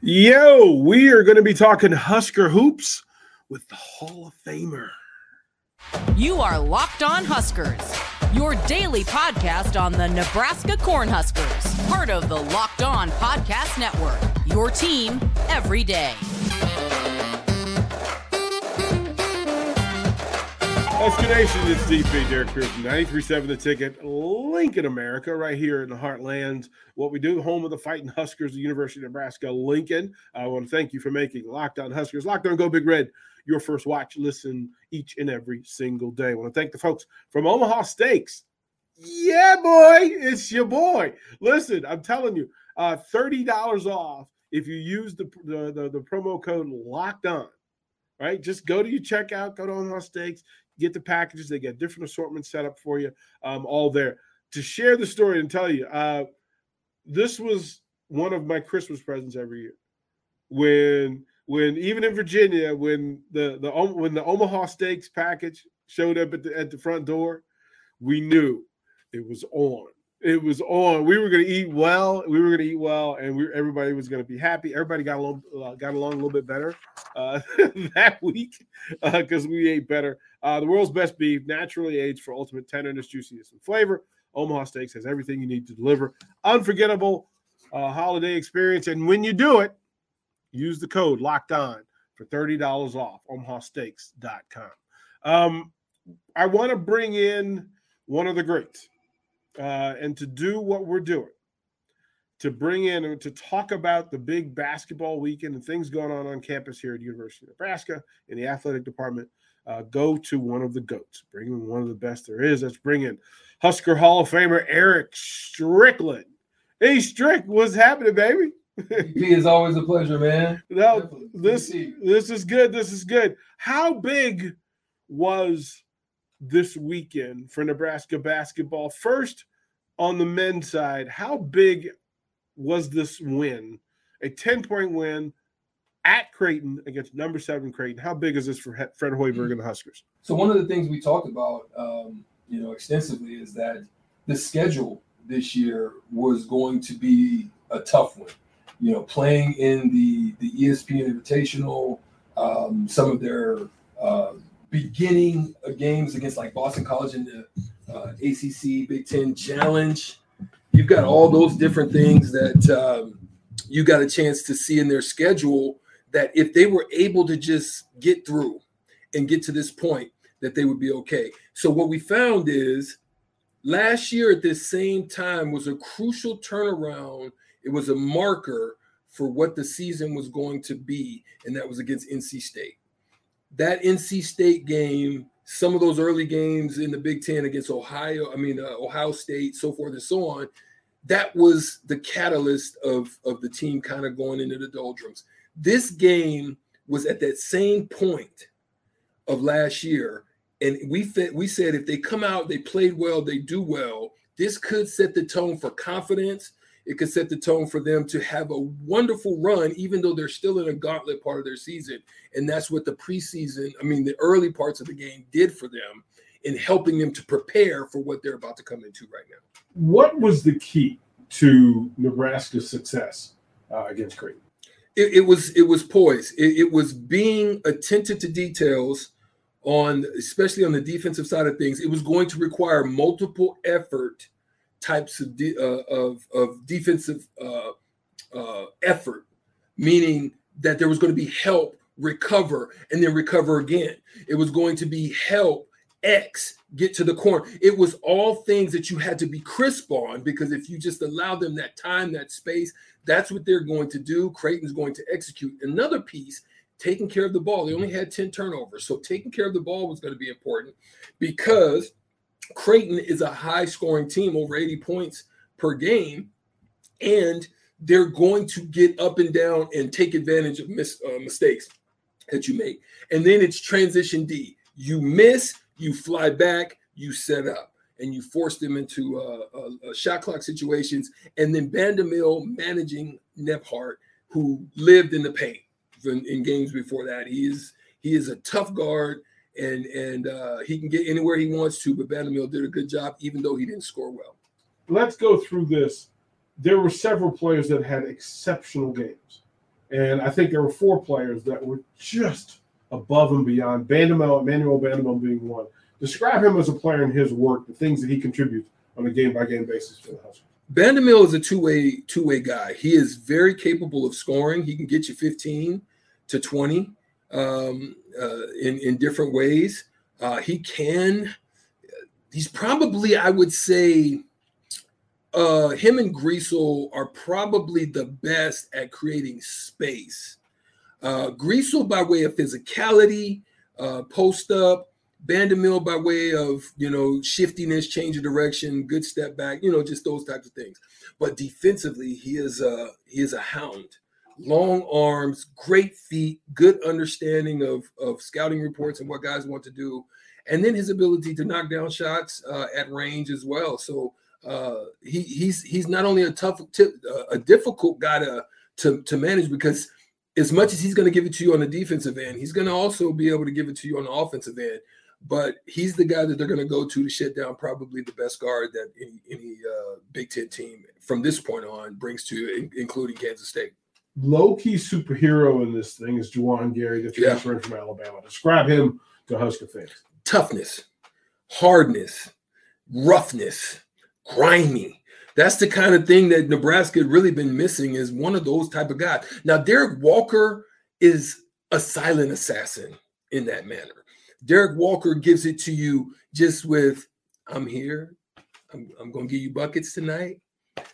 Yo, we are going to be talking Husker hoops with the Hall of Famer. You are Locked On Huskers, your daily podcast on the Nebraska Cornhuskers, part of the Locked On Podcast Network. Your team every day. Husker Nation, it's DP Derek Pierce, 93.7 The Ticket, Lincoln, America, right here in the heartland. What we do, home of the Fighting Huskers, the University of Nebraska, Lincoln. I want to thank you for making Locked On Huskers, Locked On Go Big Red, your first watch, listen each and every single day. I want to thank the folks from Omaha Steaks. Yeah, boy, it's your boy. Listen, I'm telling you, uh, $30 off if you use the, the, the, the promo code Locked On right? Just go to your checkout, go to Omaha Steaks, get the packages. They get different assortments set up for you, um, all there. To share the story and tell you, uh, this was one of my Christmas presents every year. When when even in Virginia, when the the when the Omaha Steaks package showed up at the at the front door, we knew it was on it was on. We were going to eat well. We were going to eat well, and we everybody was going to be happy. Everybody got along uh, got along a little bit better uh, that week because uh, we ate better. Uh, the world's best beef, naturally aged for ultimate tenderness, juiciness, and flavor. Omaha Steaks has everything you need to deliver unforgettable uh, holiday experience. And when you do it, use the code Locked On for thirty dollars off. OmahaSteaks.com. Um, I want to bring in one of the greats uh, and to do what we're doing, to bring in and to talk about the big basketball weekend and things going on on campus here at University of Nebraska in the athletic department, uh, go to one of the goats. Bring in one of the best there is. Let's bring in Husker Hall of Famer Eric Strickland. Hey, Strick, what's happening, baby? it is always a pleasure, man. No, this this is good. This is good. How big was this weekend for Nebraska basketball. First, on the men's side, how big was this win? A 10 point win at Creighton against number seven Creighton. How big is this for Fred Hoiberg and the Huskers? So, one of the things we talked about, um, you know, extensively is that the schedule this year was going to be a tough one. You know, playing in the the ESPN Invitational, um, some of their uh, beginning of games against like Boston College in the uh, ACC Big Ten Challenge. You've got all those different things that um, you got a chance to see in their schedule. That if they were able to just get through and get to this point, that they would be okay. So what we found is last year at this same time was a crucial turnaround. It was a marker for what the season was going to be, and that was against NC State that NC State game, some of those early games in the Big Ten against Ohio, I mean uh, Ohio State, so forth and so on, that was the catalyst of of the team kind of going into the doldrums. This game was at that same point of last year, and we we said if they come out, they played well, they do well. This could set the tone for confidence it could set the tone for them to have a wonderful run, even though they're still in a gauntlet part of their season. And that's what the preseason, I mean, the early parts of the game did for them in helping them to prepare for what they're about to come into right now. What was the key to Nebraska's success uh, against Creighton? It, it, was it was poise. It, it was being attentive to details on, especially on the defensive side of things. It was going to require multiple effort types of de- uh, of, of defensive uh, uh, effort, meaning that there was going to be help recover and then recover again. It was going to be help X get to the corner. It was all things that you had to be crisp on because if you just allow them that time, that space, that's what they're going to do. Creighton's going to execute. Another piece, taking care of the ball. They only had 10 turnovers. So taking care of the ball was going to be important because – Creighton is a high scoring team, over 80 points per game, and they're going to get up and down and take advantage of mis- uh, mistakes that you make. And then it's transition D. You miss, you fly back, you set up, and you force them into uh, uh, shot clock situations. And then Bandoumel managing Nembhard, who lived in the paint in, in games before that. He is he is a tough guard and and uh, he can get anywhere he wants to. But Bandoumel did a good job, even though he didn't score well. Let's go through this. There were several players that had exceptional games. And I think there were four players that were just above and beyond. Bandoumel, Emmanuel Bandoumel being one. Describe him as a player in his work, the things that he contributes on a game by game basis for the Huskers. Bandoumel is a two way two way guy. He is very capable of scoring. He can get you 15 to 20 um, uh, in in different ways. Uh, he can. He's probably, I would say, uh, him and Griesel are probably the best at creating space. Uh, Griesel by way of physicality, uh, post up, Bandoumel by way of you know shiftiness, change of direction, good step back, you know, just those types of things. But defensively, he is a he is a hound. Long arms, great feet, good understanding of of scouting reports and what guys want to do, and then his ability to knock down shots uh, at range as well. So uh, he he's he's not only a tough, uh, a difficult guy to to to manage because as much as he's going to give it to you on the defensive end, he's going to also be able to give it to you on the offensive end. But he's the guy that they're going to go to to shut down probably the best guard that any any uh, Big Ten team from this point on brings to including Kansas State. Low key superhero in this thing is Juwan Gary, the transfer yeah. from Alabama. Describe him to Husker fans. Toughness, hardness, roughness, grimy. That's the kind of thing that Nebraska had really been missing is one of those type of guys. Now, Derek Walker is a silent assassin in that manner. Derek Walker gives it to you just with, I'm here. I'm, I'm going to give you buckets tonight.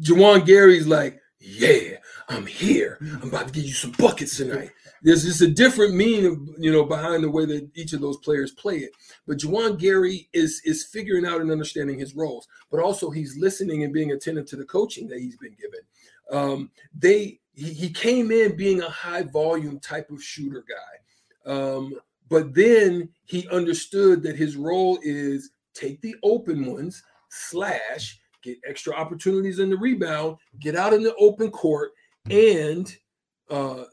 Juwan Gary's like, yeah, I'm here. I'm about to give you some buckets tonight. There's just a different meaning, you know, behind the way that each of those players play it. But Juwan Gary is is figuring out and understanding his roles, but also he's listening and being attentive to the coaching that he's been given. Um, they he, he came in being a high volume type of shooter guy, um, but then he understood that his role is take the open ones slash get extra opportunities in the rebound, get out in the open court, and uh,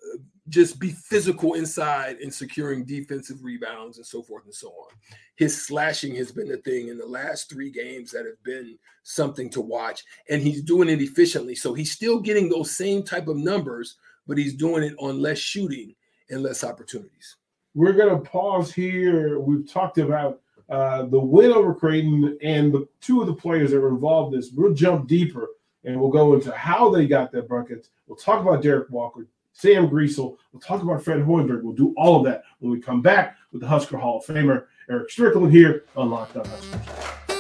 just be physical inside and securing defensive rebounds and so forth and so on. His slashing has been the thing in the last three games that have been something to watch, and he's doing it efficiently. So he's still getting those same type of numbers, but he's doing it on less shooting and less opportunities. We're going to pause here. We've talked about uh, the win over Creighton and the two of the players that were involved in this. We'll jump deeper and we'll go into how they got their buckets. We'll talk about Derek Walker, Sam Griesel. We'll talk about Fred Hoiberg. We'll do all of that when we come back with the Husker Hall of Famer, Eric Strickland, here on Locked On Huskers.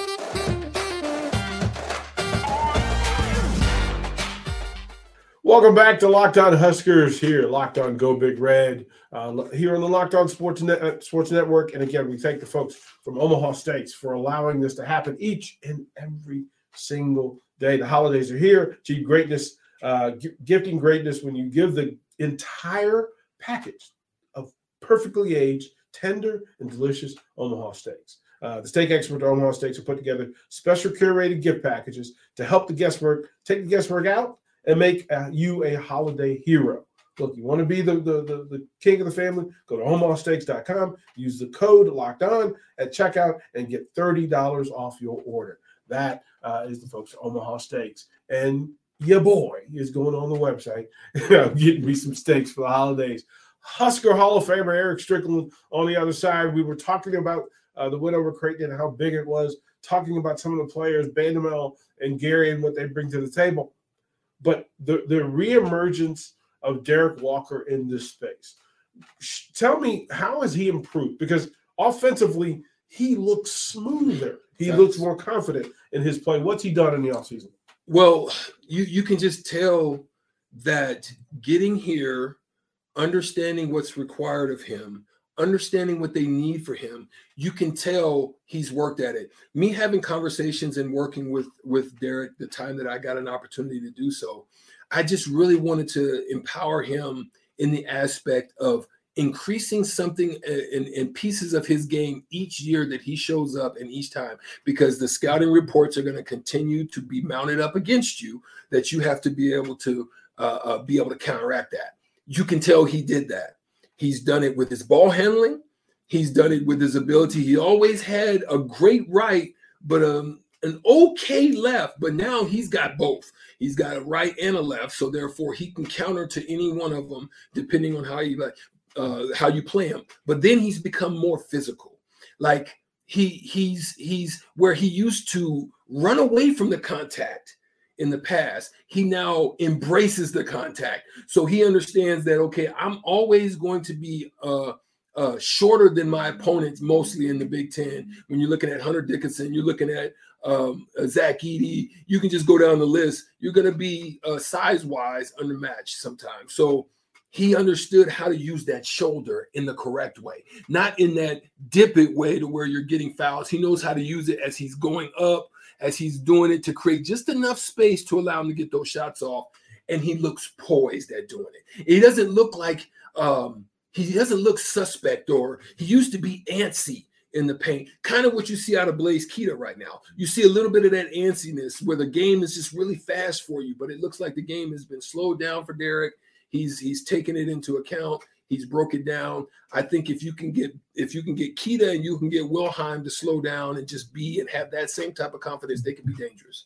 Welcome back to Locked On Huskers here, Locked On Go Big Red, uh, here on the Locked On Sports, Net, uh, Sports Network. And again, we thank the folks from Omaha Steaks for allowing this to happen each and every single day. The holidays are here. Achieve greatness, uh, g- gifting greatness when you give the entire package of perfectly aged, tender, and delicious Omaha steaks. Uh, the steak expert at Omaha Steaks have put together special curated gift packages to help the guesswork, take the guesswork out, and make uh, you a holiday hero. Look, you want to be the, the, the, the, king of the family? Go to omahasteaks.com, use the code locked on at checkout, and get $30 off your order. That uh, is the folks at Omaha Steaks. And your boy is going on the website, getting me some steaks for the holidays. Husker Hall of Famer Eric Strickland on the other side. We were talking about uh, the win over Creighton and how big it was, talking about some of the players, Bandoumel and Gary, and what they bring to the table. But the, the reemergence of Derek Walker in this space. Tell me, how has he improved? Because offensively, he looks smoother. He yes. looks more confident in his play. What's he done in the offseason? Well, you you can just tell that getting here, understanding what's required of him, understanding what they need for him, you can tell he's worked at it. Me having conversations and working with with Derek the time that I got an opportunity to do so, I just really wanted to empower him in the aspect of increasing something in, in, pieces of his game each year that he shows up and each time because the scouting reports are going to continue to be mounted up against you that you have to be able to uh, uh, be able to counteract that you can tell he did that he's done it with his ball handling he's done it with his ability he always had a great right but um an okay left, but now he's got both. He's got a right and a left, so therefore he can counter to any one of them depending on how you like uh, how you play him. But then he's become more physical. Like he he's he's where he used to run away from the contact in the past, he now embraces the contact. So he understands that okay, I'm always going to be uh, uh, shorter than my opponents, mostly in the Big Ten. When you're looking at Hunter Dickinson, you're looking at um, uh, Zach Edey. You can just go down the list. You're going to be uh, size wise undermatched sometimes. So he understood how to use that shoulder in the correct way, not in that dip it way to where you're getting fouls. He knows how to use it as he's going up as he's doing it to create just enough space to allow him to get those shots off. And he looks poised at doing it. He doesn't look like um, he doesn't look suspect or he used to be antsy in the paint, kind of what you see out of Blaise Keita right now. You see a little bit of that antsiness where the game is just really fast for you, but it looks like the game has been slowed down for Derek. He's he's taken it into account. He's broken down. I think if you can get if you can get Keita and you can get Wilhelm to slow down and just be and have that same type of confidence, they can be dangerous.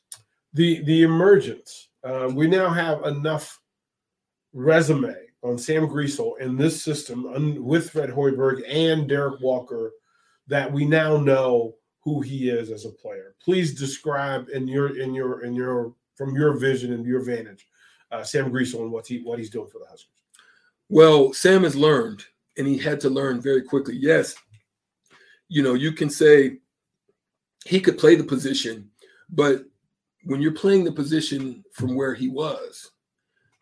The the emergence. Uh, we now have enough resume on Sam Griesel in this system un, with Fred Hoiberg and Derek Walker that we now know who he is as a player. Please describe in your in your in your from your vision and your vantage, uh, Sam Griesel and what he what he's doing for the Huskers. Well, Sam has learned, and he had to learn very quickly. Yes, you know, you can say he could play the position, but when you're playing the position from where he was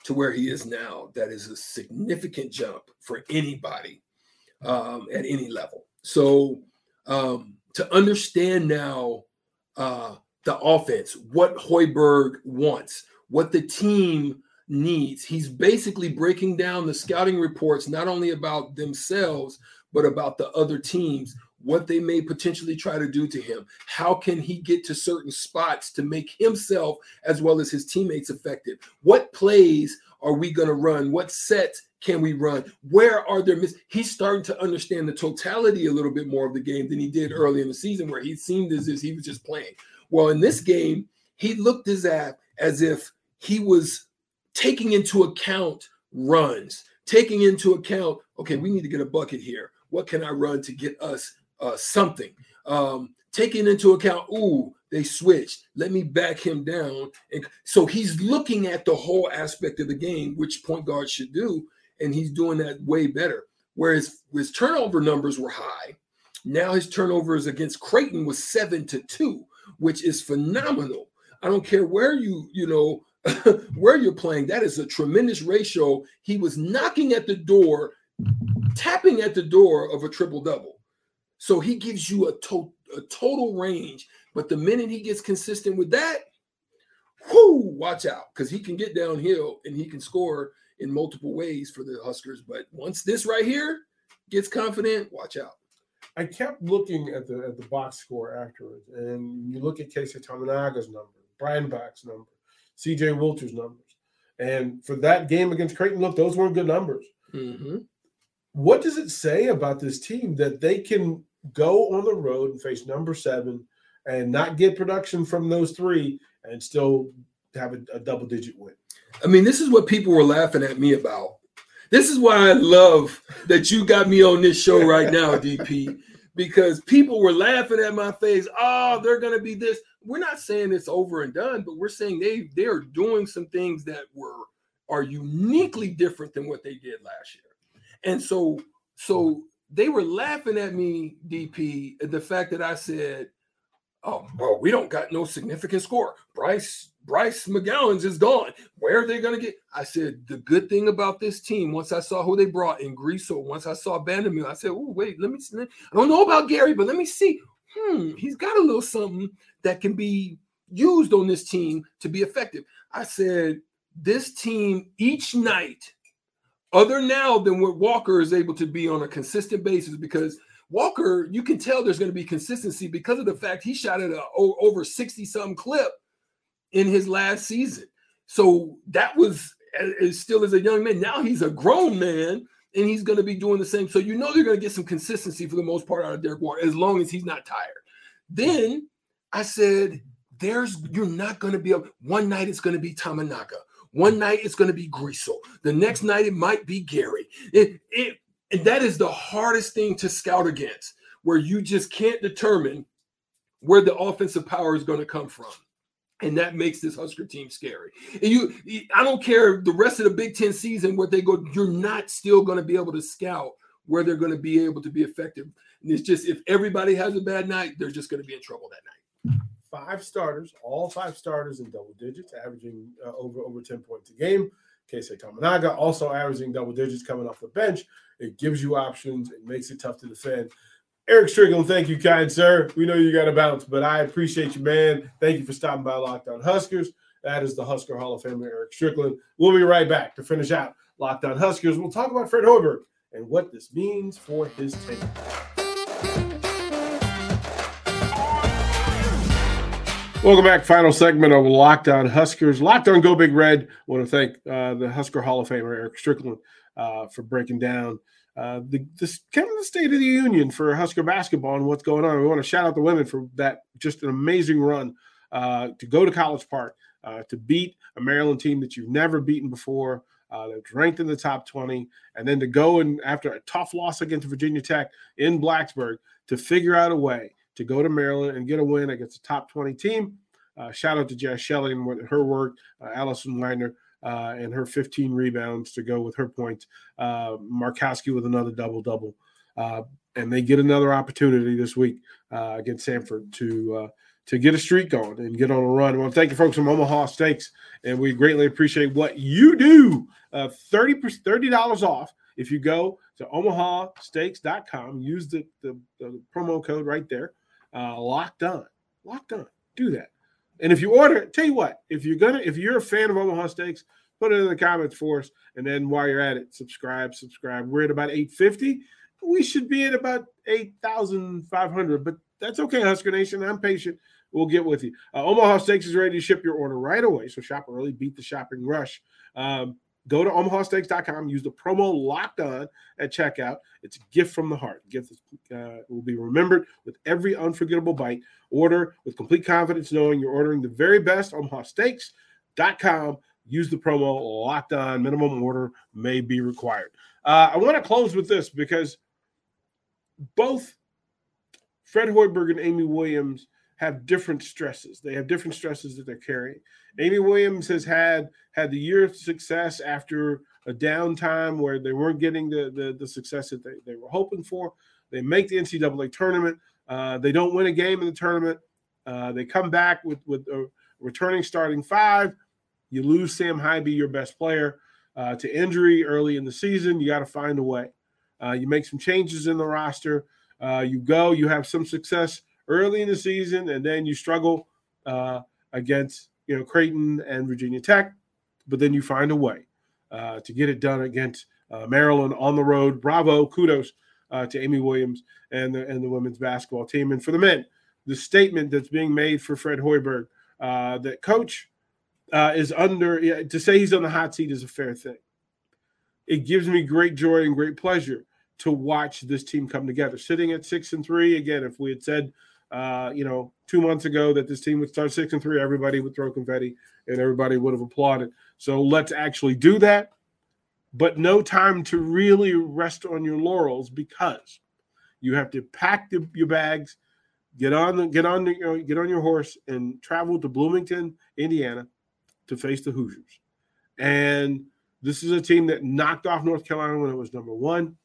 to where he is now, that is a significant jump for anybody um, at any level. So um, to understand now uh, the offense, what Hoiberg wants, what the team needs. He's basically breaking down the scouting reports, not only about themselves, but about the other teams, what they may potentially try to do to him. How can he get to certain spots to make himself as well as his teammates effective? What plays are we going to run? What sets can we run? Where are there miss? He's starting to understand the totality a little bit more of the game than he did early in the season, where he seemed as if he was just playing. Well, in this game, he looked as if as if he was taking into account runs, taking into account, okay, we need to get a bucket here. What can I run to get us uh, something? Um, taking into account, ooh, they switched. Let me back him down. And so he's looking at the whole aspect of the game, which point guard should do, and he's doing that way better. Whereas his turnover numbers were high, now his turnovers against Creighton was seven to two, which is phenomenal. I don't care where you, you know, where you're playing, that is a tremendous ratio. He was knocking at the door, tapping at the door of a triple double. So he gives you a, to- a total range. But the minute he gets consistent with that, whoo, watch out because he can get downhill and he can score in multiple ways for the Huskers. But once this right here gets confident, watch out. I kept looking at the at the box score afterwards, and you look at Keisei Tominaga's number, Brian Bach's number, CJ Wilcher's numbers. And for that game against Creighton, look, those weren't good numbers. Mm-hmm. What does it say about this team that they can go on the road and face number seven and not get production from those three and still have a, a double digit win? I mean, this is what people were laughing at me about. This is why I love that you got me on this show right now, DP, because people were laughing at my face. Oh, they're going to be this we're not saying it's over and done, but we're saying they they are doing some things that were are uniquely different than what they did last year. And so so they were laughing at me, DP, the fact that I said, "Oh, well, we don't got no significant score. Bryce Bryce McGowens is gone. Where are they going to get?" I said, "The good thing about this team, once I saw who they brought in Griesel, once I saw Bandoumel, I said, oh, wait, let me. I don't know about Gary, but let me see hmm, he's got a little something that can be used on this team to be effective. I said, this team each night, other now than what Walker is able to be on a consistent basis, because Walker, you can tell there's going to be consistency because of the fact he shot at a over 60 some clip in his last season. So that was as still as a young man. Now he's a grown man and he's going to be doing the same. So you know they're going to get some consistency for the most part out of Derek Walker as long as he's not tired. Then I said there's you're not going to be able. One night it's going to be Tominaga. One night it's going to be Griesel. The next night it might be Gary. It, it, and that is the hardest thing to scout against, where you just can't determine where the offensive power is going to come from. And that makes this Husker team scary. And you, I don't care the rest of the Big Ten season where they go, you're not still going to be able to scout where they're going to be able to be effective. And it's just if everybody has a bad night, they're just going to be in trouble that night. Five starters, all five starters in double digits, averaging uh, over over 10 points a game. Keisei Tominaga also averaging double digits coming off the bench. It gives you options. It makes it tough to defend. Eric Strickland, thank you, kind sir. We know you got to bounce, but I appreciate you, man. Thank you for stopping by Locked On Huskers. That is the Husker Hall of Famer, Eric Strickland. We'll be right back to finish out Locked On Huskers. We'll talk about Fred Hoiberg and what this means for his team. Welcome back. Final segment of Locked On Huskers. Locked On Go Big Red. I want to thank uh, the Husker Hall of Famer, Eric Strickland, uh, for breaking down uh, the this kind of the state of the union for Husker basketball and what's going on. We want to shout out the women for that just an amazing run uh, to go to College Park uh, to beat a Maryland team that you've never beaten before. Uh, that's ranked in the top 20, and then to go and after a tough loss against Virginia Tech in Blacksburg to figure out a way to go to Maryland and get a win against a top 20 team. Uh, shout out to Jaz Shelley and her work, uh, Allison Weidner uh, and her 15 rebounds to go with her points. Uh, Markowski with another double double. Uh, and they get another opportunity this week uh, against Sanford to uh, to get a streak going and get on a run. I want to thank you folks from Omaha Steaks, and we greatly appreciate what you do. Uh, 30 $30 off if you go to omahasteaks.com, use the, the, the promo code right there, uh, locked on, locked on. Do that. And if you order, tell you what, if you're gonna, if you're a fan of Omaha Steaks, put it in the comments for us. And then while you're at it, subscribe, subscribe. We're at about 850. We should be at about 8,500, but that's okay, Husker Nation. I'm patient. We'll get with you. Uh, Omaha Steaks is ready to ship your order right away. So shop early, beat the shopping rush. Um, go to omahasteaks.com, use the promo locked on at checkout. It's a gift from the heart. gift uh, will be remembered with every unforgettable bite. Order with complete confidence, knowing you're ordering the very best. Omahasteaks.com. Use the promo locked on. Minimum order may be required. Uh, I want to close with this because both Fred Hoiberg and Amy Williams have different stresses. They have different stresses that they're carrying. Amy Williams has had had the year of success after a downtime where they weren't getting the the, the success that they, they were hoping for. They make the NCAA tournament. Uh, they don't win a game in the tournament. Uh, they come back with with a returning starting five. You lose Sam Haiby, your best player, uh, to injury early in the season. You got to find a way. Uh, you make some changes in the roster. Uh, you go. You have some success early in the season, and then you struggle uh, against you know Creighton and Virginia Tech, but then you find a way uh, to get it done against uh, Maryland on the road. Bravo, kudos uh, to Amy Williams and the and the women's basketball team, and for the men, the statement that's being made for Fred Hoiberg uh, that coach uh, is under to say he's on the hot seat is a fair thing. It gives me great joy and great pleasure to watch this team come together. Sitting at six and three again, if we had said uh, you know, two months ago that this team would start six and three, everybody would throw confetti and everybody would have applauded. So let's actually do that, but no time to really rest on your laurels because you have to pack the, your bags, get on the get on the, you know, get on your horse and travel to Bloomington, Indiana, to face the Hoosiers. And this is a team that knocked off North Carolina when it was number one.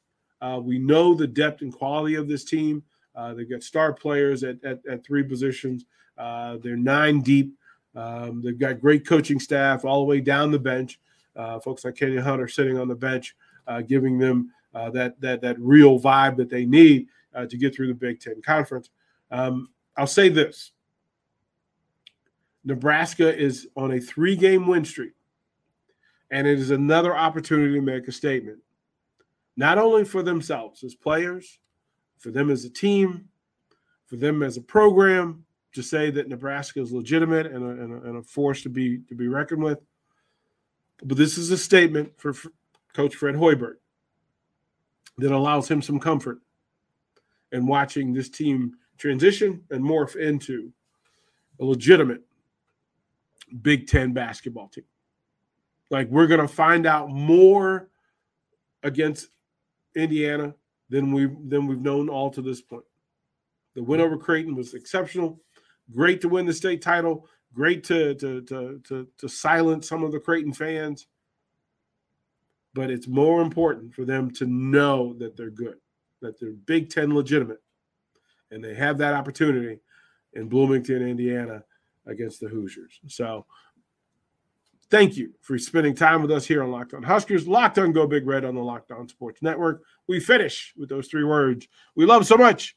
Uh, we know the depth and quality of this team. Uh, they've got star players at, at, at three positions. Uh, they're nine deep. Um, they've got great coaching staff all the way down the bench. Uh, folks like Kenya Hunter sitting on the bench, uh, giving them that that that real vibe that they need to get through the Big Ten Conference. Um, I'll say this: Nebraska is on a three-game win streak, and it is another opportunity to make a statement, not only for themselves as players, for them as a team, for them as a program to say that Nebraska is legitimate and a, and a, and a force to be to be reckoned with. But this is a statement for Coach Fred Hoiberg that allows him some comfort in watching this team transition and morph into a legitimate Big Ten basketball team. Like we're going to find out more against Indiana than we than we've known all to this point. The win over Creighton was exceptional. Great to win the state title. Great to to to to, to silence some of the Creighton fans. But it's more important for them to know that they're good, that they're Big Ten legitimate, and they have that opportunity in Bloomington, Indiana, against the Hoosiers. So thank you for spending time with us here on Locked On Huskers. Locked On Go Big Red on the Locked On Sports Network. We finish with those three words we love so much.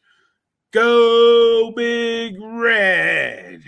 Go Big Red.